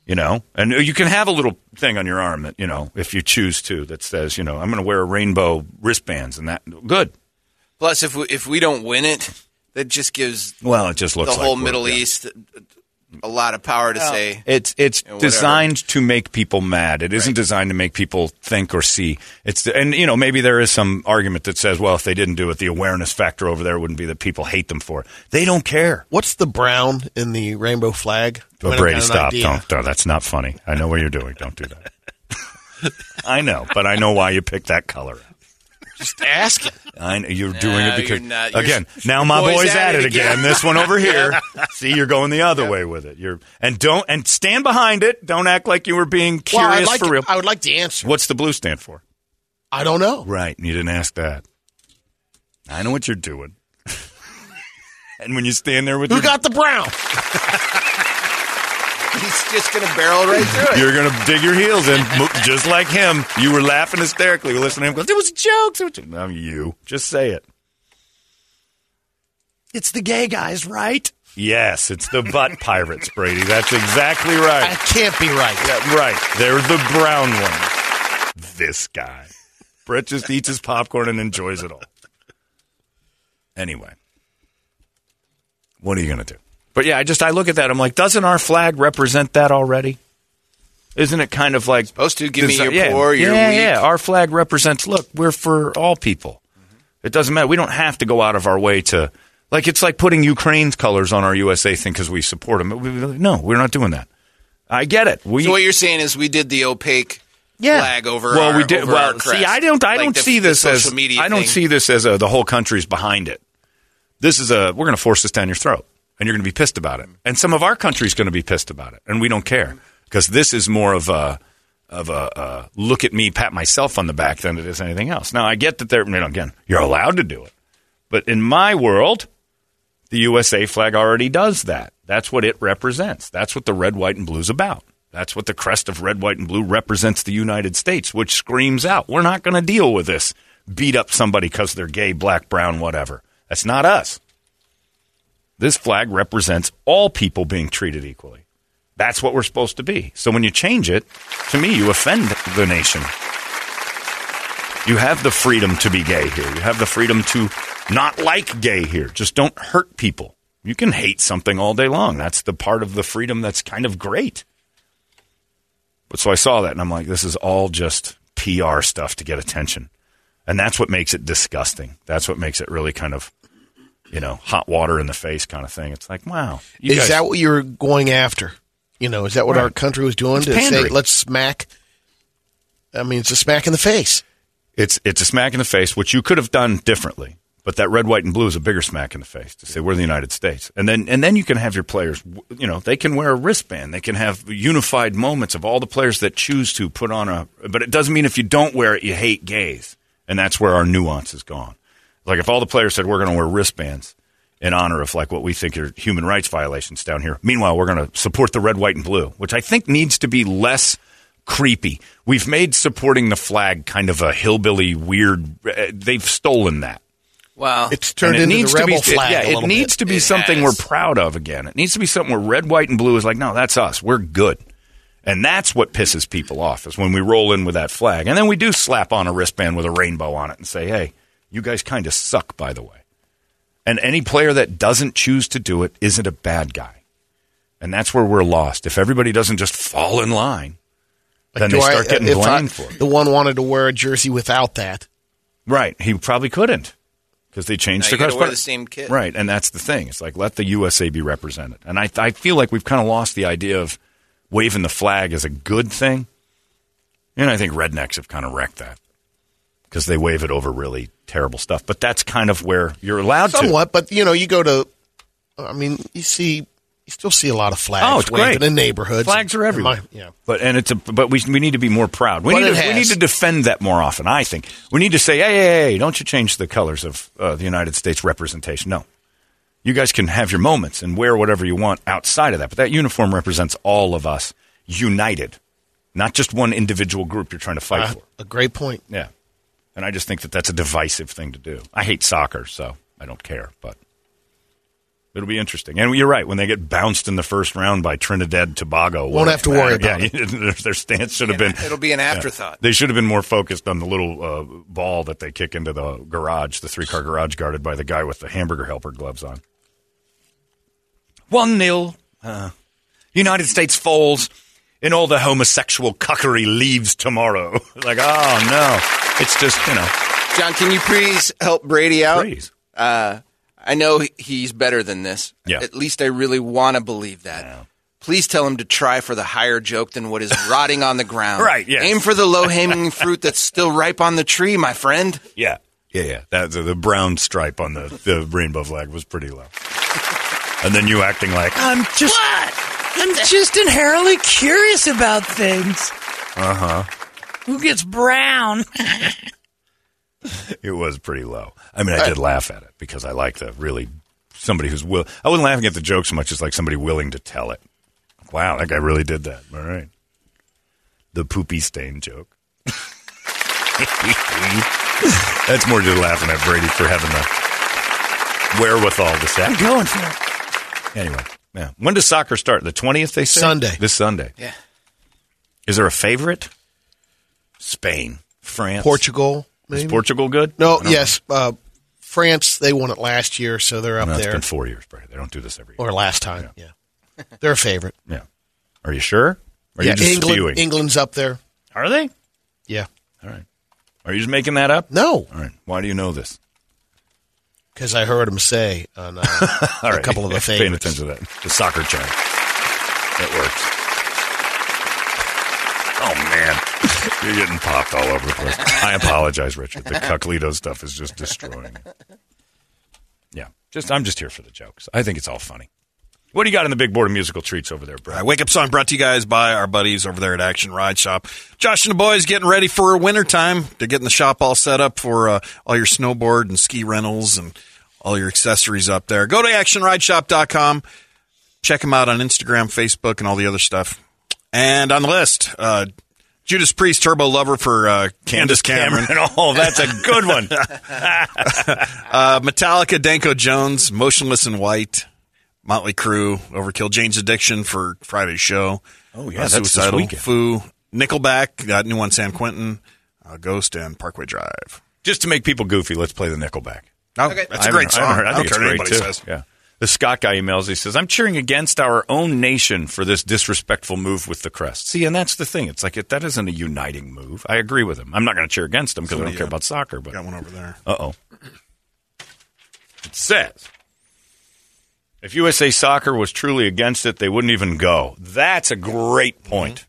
Speaker 7: You know, and you can have a little thing on your arm that you know, if you choose to, that says, you know, I'm going to wear a rainbow wristbands, and that good.
Speaker 6: plus, if we, if we don't win it, that just gives
Speaker 7: Well, it just looks
Speaker 6: the whole
Speaker 7: we're-
Speaker 6: Middle
Speaker 7: yeah.
Speaker 6: East a lot of power to say.
Speaker 7: It's it's
Speaker 6: you know,
Speaker 7: designed to make people mad. It isn't designed to make people think or see. It's and you know maybe there is some argument that says, well, if they didn't do it, the awareness factor over there wouldn't be that people hate them for it. They don't care.
Speaker 9: What's the brown in the rainbow flag?
Speaker 7: But
Speaker 9: I mean, I
Speaker 7: Brady, stop! Don't, don't. That's not funny. I know what you're doing. Don't do that. I know, but I know why you picked that color.
Speaker 9: Just asking.
Speaker 7: I know you're doing it because
Speaker 6: you're not. You're
Speaker 7: again.
Speaker 6: s-
Speaker 7: Now my
Speaker 6: boy's
Speaker 7: at it again. This one over here. See, you're going the other way with it. You're and don't and stand behind it. Don't act like you were being
Speaker 9: Well,
Speaker 7: curious
Speaker 9: like
Speaker 7: for
Speaker 9: to-
Speaker 7: real.
Speaker 9: I would like to answer.
Speaker 7: What's the blue stand for?
Speaker 9: I don't know.
Speaker 7: Right. You didn't ask that. I know what you're doing. and when you stand there with
Speaker 9: Who
Speaker 7: your,
Speaker 9: got the brown?
Speaker 6: He's just going to barrel right through it.
Speaker 7: you're going to dig your heels in, just like him. You were laughing hysterically. You listening to him go, "It was a joke." It was a. No, you just say it.
Speaker 8: It's the gay guys, right?
Speaker 7: Yes, it's the butt pirates, Brady. That's exactly right.
Speaker 9: That can't be right.
Speaker 7: Yeah, right. They're the brown ones. This guy. Brett just eats his popcorn and enjoys it all. Anyway, what are you going to do? But yeah, I just I look at that. I'm like, doesn't our flag represent that already? Isn't it kind of like
Speaker 6: Supposed to give me your
Speaker 7: yeah,
Speaker 6: poor, your
Speaker 7: yeah,
Speaker 6: weak.
Speaker 7: yeah. Our flag represents. Look, we're for all people. It doesn't matter. We don't have to go out of our way to. Like it's like putting Ukraine's colors on our USA thing because we support them. No, we're not doing that. I get it. We
Speaker 6: so what you're saying is we did the opaque
Speaker 7: Yeah.
Speaker 6: flag over
Speaker 7: well,
Speaker 6: our,
Speaker 7: we did. Well, see, I don't. I
Speaker 6: Like
Speaker 7: don't
Speaker 6: the-
Speaker 7: see this as. I don't
Speaker 6: thing.
Speaker 7: see this as a, the whole country's behind it. This is a. We're going to force this down your throat, and you're going to be pissed about it. And some of our country's going to be pissed about it, and we don't care because this is more of a of a uh, look at me, pat myself on the back than it is anything else. Now, I get that they're. You know, again, you're allowed to do it, but in my world, the USA flag already does that. That's what it represents. That's what the red, white, and blue's about. That's what the crest of red, white, and blue represents the United States, which screams out, we're not going to deal with this. Beat up somebody because they're gay, black, brown, whatever. That's not us. This flag represents all people being treated equally. That's what we're supposed to be. So when you change it, to me, you offend the nation. You have the freedom to be gay here. You have the freedom to not like gay here. Just don't hurt people. You can hate something all day long. That's the part of the freedom that's kind of great. But so I saw that and I'm like, this is all just PR stuff to get attention. And that's what makes it disgusting. That's what makes it really kind of, you know, hot water in the face kind of thing. It's like, wow. you
Speaker 9: is
Speaker 7: guys-
Speaker 9: that what you're going after? You know, is that what
Speaker 7: Right.
Speaker 9: our country was doing
Speaker 7: It's
Speaker 9: to say let's smack? I mean, it's a smack in the face.
Speaker 7: It's it's a smack in the face, which you could have done differently. But that red, white, and blue is a bigger smack in the face to say we're the United States, and then and then you can have your players. You know, they can wear a wristband. They can have unified moments of all the players that choose to put on a. But it doesn't mean if you don't wear it, you hate gays, and that's where our nuance is gone. Like if all the players said we're going to wear wristbands in honor of like what we think are human rights violations down here. Meanwhile, we're going to support the red, white, and blue, which I think needs to be less creepy. We've made supporting the flag kind of a hillbilly weird. Uh, they've stolen that.
Speaker 6: Wow.
Speaker 9: It's turned
Speaker 7: it
Speaker 9: into
Speaker 7: needs
Speaker 9: the
Speaker 7: to be,
Speaker 9: rebel flag.
Speaker 7: Yeah,
Speaker 9: a
Speaker 7: it needs
Speaker 9: bit.
Speaker 7: to be
Speaker 6: It
Speaker 7: something
Speaker 6: has.
Speaker 7: we're proud of again. It needs to be something where red, white, and blue is like, no, that's us. We're good. And that's what pisses people off is when we roll in with that flag. And then we do slap on a wristband with a rainbow on it and say, hey, you guys kind of suck, by the way. And any player that doesn't choose to do it isn't a bad guy. And that's where we're lost. If everybody doesn't just fall in line, then
Speaker 9: Do
Speaker 7: they
Speaker 9: I-
Speaker 7: start uh, getting
Speaker 9: if I-
Speaker 7: blamed for it.
Speaker 9: The one wanted to wear a jersey without that.
Speaker 7: Right. He probably couldn't because they changed
Speaker 6: Now
Speaker 7: the
Speaker 6: you wear the same kit.
Speaker 7: Right. And that's the thing. It's like let the USA be represented. And I, I feel like we've kind of lost the idea of waving the flag as a good thing. And I think rednecks have kind of wrecked that because they wave it over really terrible stuff. But that's kind of where you're allowed to.
Speaker 9: Somewhat, but you know, you go to. I mean, you see, you still see a lot of flags
Speaker 7: Oh, it's
Speaker 9: waving
Speaker 7: great.
Speaker 9: in neighborhoods.
Speaker 7: Flags are everywhere.
Speaker 9: My- yeah.
Speaker 7: But and it's a but we we need to be more proud. We
Speaker 9: But
Speaker 7: need to, we need to defend that more often. I think we need to say, hey, hey, hey, don't you change the colors of uh, the United States representation? No, you guys can have your moments and wear whatever you want outside of that. But that uniform represents all of us united, not just one individual group you're trying to fight
Speaker 9: Uh,
Speaker 7: for.
Speaker 9: a great point.
Speaker 7: Yeah, and I just think that that's a divisive thing to do. I hate soccer, so I don't care, but. It'll be interesting, and you're right. When they get bounced in the first round by Trinidad Tobago,
Speaker 9: Won't have to worry about
Speaker 7: yeah, their, their stance should have been.
Speaker 6: It'll be an
Speaker 7: yeah.
Speaker 6: afterthought.
Speaker 7: They should have been more focused on the little uh, ball that they kick into the garage, the three car garage guarded by the guy with the hamburger helper gloves on. One nil. Uh, United States falls, and all the homosexual cuckery leaves tomorrow. like, oh no, it's just you know.
Speaker 6: John, can you please help Brady out?
Speaker 7: Please.
Speaker 6: Uh, I know he's better than this.
Speaker 7: Yeah.
Speaker 6: At least I really want to believe that. Please tell him to try for the higher joke than what is rotting on the ground.
Speaker 7: Right, yes.
Speaker 6: Aim for the low hanging fruit that's still ripe on the tree, my friend.
Speaker 7: Yeah. Yeah, yeah. That the, the brown stripe on the, the rainbow flag was pretty low. And then you acting like,
Speaker 8: I'm just. I'm just inherently curious about things.
Speaker 7: uh huh.
Speaker 8: Who gets brown?
Speaker 7: It was pretty low. I mean, I did laugh at it because I like the really somebody who's will. I wasn't laughing at the joke so much as like somebody willing to tell it. Wow, that guy really did that. All right, the poopy stain joke. That's more just laughing at Brady for having the wherewithal to say.
Speaker 8: I'm going for it.
Speaker 7: Anyway, yeah. When does soccer start? The twentieth? They say
Speaker 9: Sunday.
Speaker 7: This Sunday.
Speaker 6: Yeah.
Speaker 7: Is there a favorite? Spain, France,
Speaker 9: Portugal,
Speaker 7: Is? Portugal good?
Speaker 9: No,
Speaker 7: I
Speaker 9: yes. Uh, France, they won it last year, so they're up
Speaker 7: No, it's
Speaker 9: there.
Speaker 7: been four years, Brady. They don't do this every year.
Speaker 9: Or last time, yeah. They're a favorite.
Speaker 7: Yeah. Are you sure? Or are
Speaker 9: yeah,
Speaker 7: you just
Speaker 9: England,
Speaker 7: spewing?
Speaker 9: England's up there.
Speaker 7: Are they?
Speaker 9: Yeah.
Speaker 7: All right. Are you just making that up?
Speaker 9: No,
Speaker 7: All right. Why do you know this?
Speaker 9: Because I heard him say on uh, a
Speaker 7: right.
Speaker 9: couple of the
Speaker 7: Paying attention to that. The soccer channel. It works. Oh, man. You're getting popped all over the place. I apologize, Richard. The Cucklito stuff is just destroying me. Yeah. Just I'm just here for the jokes. I think it's all funny. What do you got in the big board of musical treats over there, Brad?
Speaker 10: right, wake up song brought to you guys by our buddies over there at Action Ride Shop. Josh and the boys getting ready for winter time. They're getting the shop all set up for uh, all your snowboard and ski rentals and all your accessories up there. Go to actionrideshop.com. Check them out on Instagram, Facebook, and all the other stuff. And on the list, uh, Judas Priest, Turbo Lover for uh, Candace Cameron.
Speaker 7: oh, that's a good one.
Speaker 10: Uh, Metallica, Danko Jones, Motionless in White, Motley Crue, Overkill, Jane's Addiction for Friday's show.
Speaker 7: Oh, yeah,
Speaker 10: Uh,
Speaker 7: that's this
Speaker 10: Suicidal,
Speaker 7: weekend.
Speaker 10: Foo, Nickelback, got new one San Quentin, uh, Ghost, and Parkway Drive.
Speaker 7: Just to make people goofy, let's play the Nickelback.
Speaker 10: Oh,
Speaker 6: Okay.
Speaker 10: that's
Speaker 7: I
Speaker 10: a great song.
Speaker 7: I, heard- I
Speaker 10: I
Speaker 7: think
Speaker 10: don't care
Speaker 7: it's
Speaker 10: what
Speaker 7: great
Speaker 10: anybody
Speaker 7: too.
Speaker 10: says.
Speaker 7: Yeah. The Scott guy emails. He says, "I'm cheering against our own nation for this disrespectful move with the crest." See, and that's the thing. It's like it, that isn't a uniting move. I agree with him. I'm not going to cheer against him because I don't
Speaker 10: do
Speaker 7: care about soccer. But
Speaker 10: Got one over there.
Speaker 7: uh oh, it says if USA Soccer was truly against it, they wouldn't even go. That's a great point.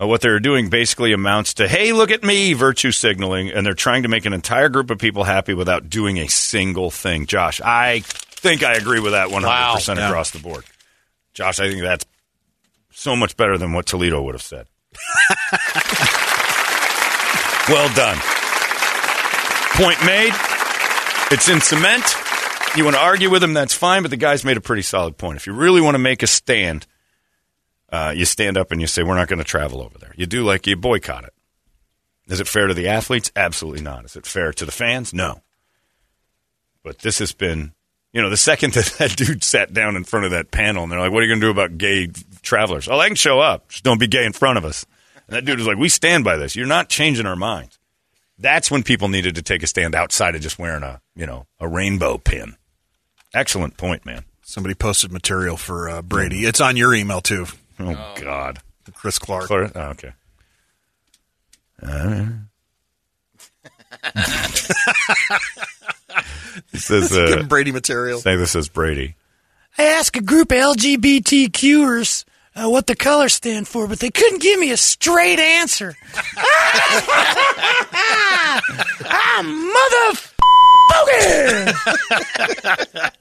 Speaker 7: Uh, what they're doing basically amounts to, hey, look at me, virtue signaling, and they're trying to make an entire group of people happy without doing a single thing. Josh, I think I agree with that 100%
Speaker 9: Wow.
Speaker 7: across the board. Josh, I think that's so much better than what Toledo would have said. well done. Point made. It's in cement. You want to argue with him, that's fine, but the guy's made a pretty solid point. If you really want to make a stand, uh, you stand up and you say, We're not going to travel over there. You do like you boycott it. Is it fair to the athletes? Absolutely not. Is it fair to the fans? No. But this has been, you know, the second that that dude sat down in front of that panel and they're like, What are you going to do about gay travelers? Oh, they can show up. Just don't be gay in front of us. And that dude was like, We stand by this. You're not changing our minds. That's when people needed to take a stand outside of just wearing a, you know, a rainbow pin. Excellent point, man.
Speaker 10: Somebody posted material for uh, Brady. It's on your email, too.
Speaker 7: Oh, God.
Speaker 10: Chris Clark.
Speaker 7: Clear- Oh, okay. Uh, he says,
Speaker 10: Give
Speaker 7: uh,
Speaker 10: him Brady material.
Speaker 7: say this is Brady.
Speaker 8: I asked a group of LGBTQers uh, what the colors stand for, but they couldn't give me a straight answer. ah, motherfucker!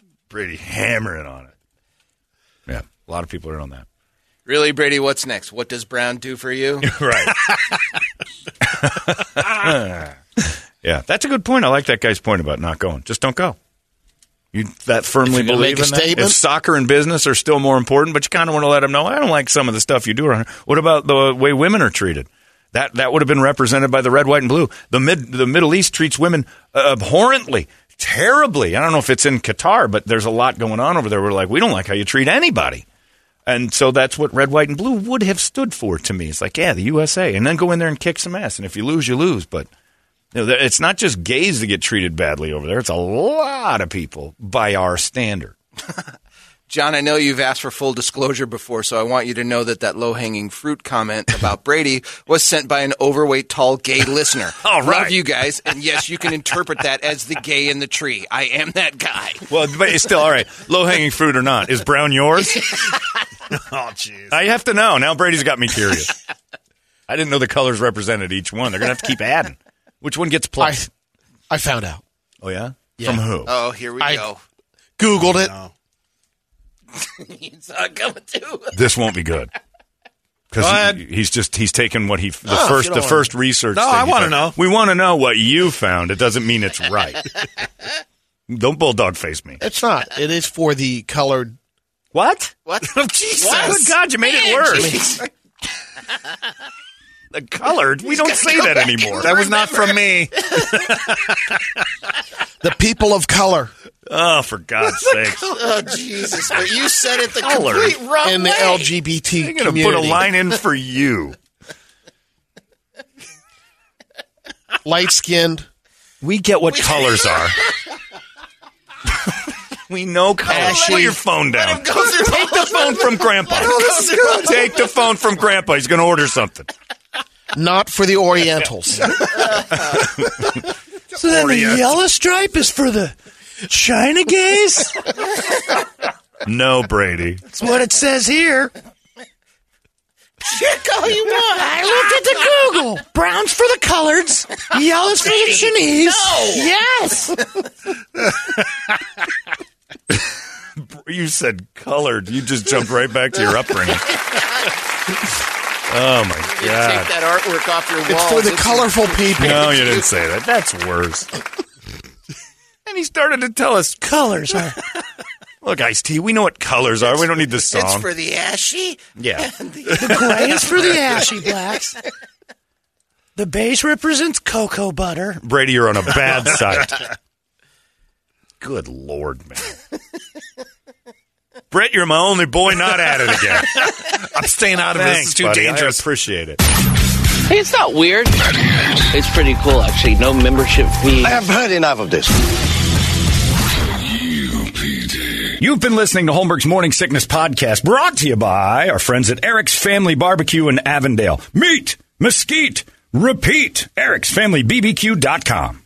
Speaker 7: Brady hammering on it. Yeah, a lot of people are on that.
Speaker 6: Really, Brady, what's next? What does Brown do for you?
Speaker 7: right. yeah, that's a good point. I like that guy's point about not going. Just don't go. You that firmly believe in that? If soccer and business are still more important, but you kind of want to let them know, I don't like some of the stuff you do around here. What about the way women are treated? That that would have been represented by the red, white, and blue. The mid the Middle East treats women uh, abhorrently, terribly. I don't know if it's in Qatar, but there's a lot going on over there. We're like, we don't like how you treat anybody. And so that's what red, white, and blue would have stood for to me. It's like, yeah, the USA. And then go in there and kick some ass. And if you lose, you lose. But you know, it's not just gays that get treated badly over there. It's a lot of people by our standard.
Speaker 6: John, I know you've asked for full disclosure before, so I want you to know that that low hanging fruit comment about Brady was sent by an overweight, tall, gay listener.
Speaker 7: All right.
Speaker 6: Love you guys, and yes, you can interpret that as the gay in the tree. I am that guy.
Speaker 7: Well, but it's still all right. Low hanging fruit or not. Is brown yours?
Speaker 10: Oh, jeez.
Speaker 7: I have to know. Now Brady's got me curious. I didn't know the colors represented each one. They're going to have to keep adding. Which one gets
Speaker 9: I,
Speaker 7: plus?
Speaker 9: I found out.
Speaker 7: Oh yeah?
Speaker 9: Yeah.
Speaker 7: From who?
Speaker 6: Oh, here we
Speaker 9: I-
Speaker 6: go.
Speaker 9: Googled it.
Speaker 6: It's not coming too.
Speaker 7: This won't be good.
Speaker 10: Go ahead.
Speaker 7: Because he's just he's taken what he the
Speaker 9: Oh, if
Speaker 7: first
Speaker 9: you
Speaker 7: the
Speaker 9: don't
Speaker 7: first research.
Speaker 10: No,
Speaker 7: thing
Speaker 10: I
Speaker 7: he
Speaker 10: wanna
Speaker 7: found.
Speaker 10: know.
Speaker 7: We want to know what you found. It doesn't mean it's right. Don't bulldog face me.
Speaker 9: It's not. It is for the colored.
Speaker 7: What?
Speaker 6: What?
Speaker 10: Jesus.
Speaker 7: Good God, you made it worse. The colored. We don't say that anymore.
Speaker 10: That was not from me.
Speaker 9: The people of color
Speaker 7: Oh, for God's sake!
Speaker 6: Oh Jesus! But you said it the
Speaker 7: Colored.
Speaker 6: complete wrong
Speaker 9: and the
Speaker 6: way.
Speaker 9: LGBT
Speaker 7: I'm going to put a line in for you.
Speaker 9: Light skinned.
Speaker 7: We get what colors are. we know colors. Put your phone down.
Speaker 6: Go through
Speaker 7: Take the phone from Grandpa. Take the phone from Grandpa. He's going to order something.
Speaker 9: Not for the Orientals.
Speaker 8: So then the yellow stripe is for the China gays?
Speaker 7: No, Brady.
Speaker 8: That's what it says here.
Speaker 6: Check all you want.
Speaker 8: I looked at the Google. Brown's for the coloreds, yellow's for the Chinese. No. Yes.
Speaker 7: You said colored. You just jumped right back to your upbringing. Oh my God.
Speaker 6: You Take that artwork off your wall.
Speaker 9: it's for the colorful people.
Speaker 7: No, you didn't say that. That's worse. And he started to tell us,
Speaker 8: Colors are.
Speaker 7: "Look, Ice T, we know what colors are. We don't need this song.
Speaker 6: It's for the ashy.
Speaker 7: yeah,
Speaker 8: The gray is for the ashy blacks. The base represents cocoa butter.
Speaker 7: Brady, you're on a bad site. Good lord, man. Brett, you're my only boy not at it again.
Speaker 10: I'm staying out of this. It's too
Speaker 7: buddy.
Speaker 10: dangerous.
Speaker 7: I appreciate it.
Speaker 11: Hey, it's not weird. It's pretty cool, actually. No membership fee.
Speaker 12: I have heard enough of this.
Speaker 13: You've been listening to Holmberg's Morning Sickness Podcast, brought to you by our friends at Eric's Family Barbecue in Avondale. Meat, mesquite, repeat. Eric'sFamilyBBQ.com.